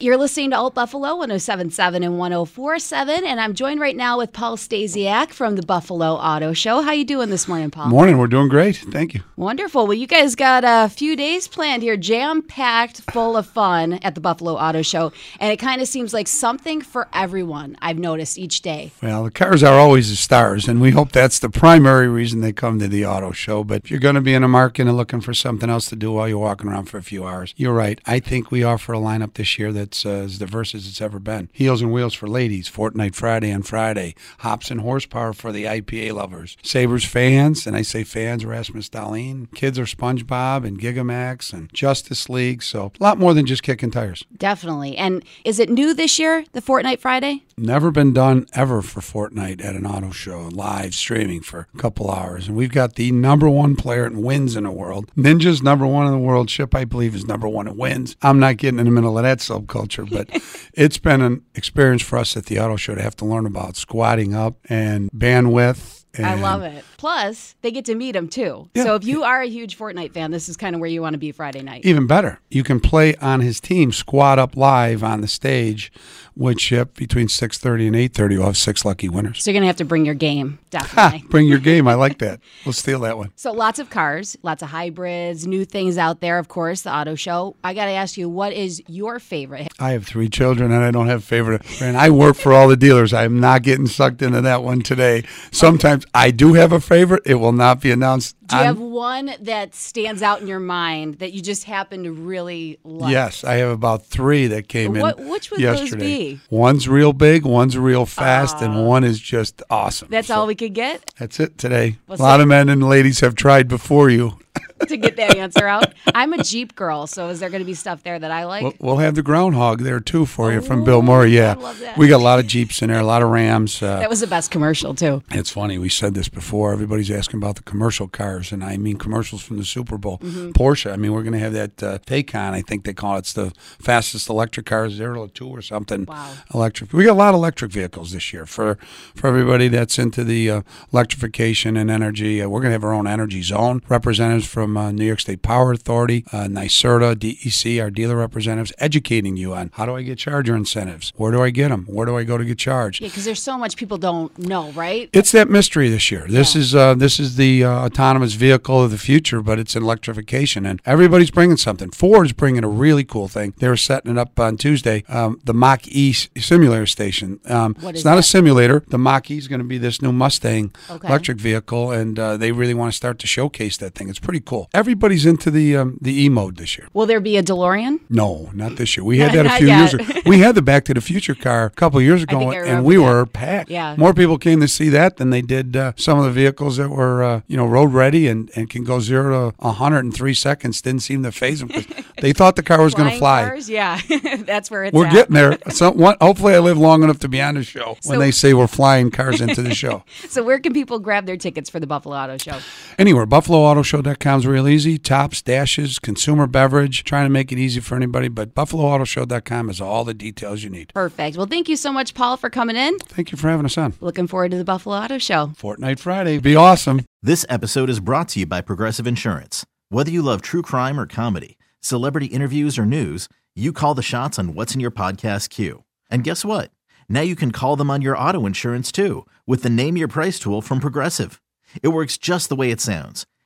You're listening to Alt Buffalo 1077 and 1047, and I'm joined right now with Paul Stasiak from the Buffalo Auto Show. How you doing this morning, Paul? Morning, we're doing great. Thank you. Wonderful. Well, you guys got a few days planned here, jam packed, full of fun at the Buffalo Auto Show, and it kind of seems like something for everyone. I've noticed each day. Well, the cars are always the stars, and we hope that's the primary reason they come to the auto show. But if you're going to be in a market and looking for something else to do while you're walking around for a few hours, you're right. I think we offer a lineup this year that's uh, as diverse as it's ever been. Heels and wheels for ladies, Fortnite Friday on Friday, hops and horsepower for the IPA lovers, Sabres fans, and I say fans, Rasmus Dahlin, kids are SpongeBob and Gigamax and Justice League. So a lot more than just kicking tires. Definitely. And is it new this year, the Fortnite Friday? Never been done ever for Fortnite at an auto show, live streaming for a couple hours. And we've got the number one player in wins in the world. Ninja's number one in the world. Ship, I believe, is number one in wins. I'm not getting in the middle of that subculture, but it's been an experience for us at the auto show to have to learn about squatting up and bandwidth. And I love it. Plus, they get to meet him too. Yeah. So if you are a huge Fortnite fan, this is kind of where you want to be Friday night. Even better, you can play on his team, squad up live on the stage with Ship between 6.30 and 8.30. We'll have six lucky winners. So you're going to have to bring your game, Ha, definitely. bring your game. I like that. We'll steal that one. So lots of cars, lots of hybrids, new things out there, of course, the auto show. I got to ask you, what is your favorite? I have three children and I don't have favorite. And I work for all the dealers. I'm not getting sucked into that one today. Sometimes I do have a favorite. It will not be announced. Do you on- have one that stands out in your mind that you just happen to really like? Yes, I have about three that came What- in which would those yesterday. be? One's real big, one's real fast, and oh. one is just awesome. That's So all we could get That's it today. Well, a lot so- of men and ladies have tried before you. to get that answer out. I'm a Jeep girl, so is there going to be stuff there that I like? We'll, we'll have the groundhog there too for you from Bill Murray. Yeah, I love that. we got a lot of Jeeps in there, a lot of Rams. Uh, that was the best commercial, too. It's funny. We said this before. Everybody's asking about the commercial cars, and I mean commercials from the Super Bowl. Mm-hmm. Porsche. I mean, we're going to have that uh, Taycan. I think they call it. It's the fastest electric car, zero to two or something. Wow. Electric. We got a lot of electric vehicles this year for for everybody that's into the uh, electrification and energy. Uh, we're going to have our own energy zone representatives from uh, New York State Power Authority, uh, NYSERDA, DEC, our dealer representatives, educating you on how do I get charger incentives? Where do I get them? Where do I go to get charged? Yeah, because there's so much people don't know, right? It's that mystery this year. This is uh, this is the uh, autonomous vehicle of the future, but it's in electrification, and everybody's bringing something. Ford's bringing a really cool thing. They were setting it up on Tuesday, um, the Mach E simulator station. Um, it's not a simulator. The Mach E is going to be this new Mustang Okay. electric vehicle, and uh, they really want to start to showcase that thing. It's pretty cool. Everybody's into the um, the E mode this year. Will there be a DeLorean? No, not this year. We had that a few years ago. We had the Back to the Future car a couple years ago, and we that. were packed. Yeah. More people came to see that than they did uh, some of the vehicles that were, uh, you know, road ready and, and can go zero to 100 in three seconds. Didn't seem to faze them they thought the car was going to fly. Cars? Yeah, that's where it's We're at. getting there. So, one, hopefully, I live long enough to be on the show So- when they say we're flying cars into the show. So where can people grab their tickets for the Buffalo Auto Show? Anywhere, BuffaloAutoShow.com is real easy. Tops, Dash's, consumer beverage, trying to make it easy for anybody. But BuffaloAutoShow.com is all the details you need. Perfect. Well, thank you so much, Paul, for coming in. Thank you for having us on. Looking forward to the Buffalo Auto Show. Fortnite Friday. Be awesome. This episode is brought to you by Progressive Insurance. Whether you love true crime or comedy, celebrity interviews or news, you call the shots on what's in your podcast queue. And guess what? Now you can call them on your auto insurance too with the Name Your Price tool from Progressive. It works just the way it sounds.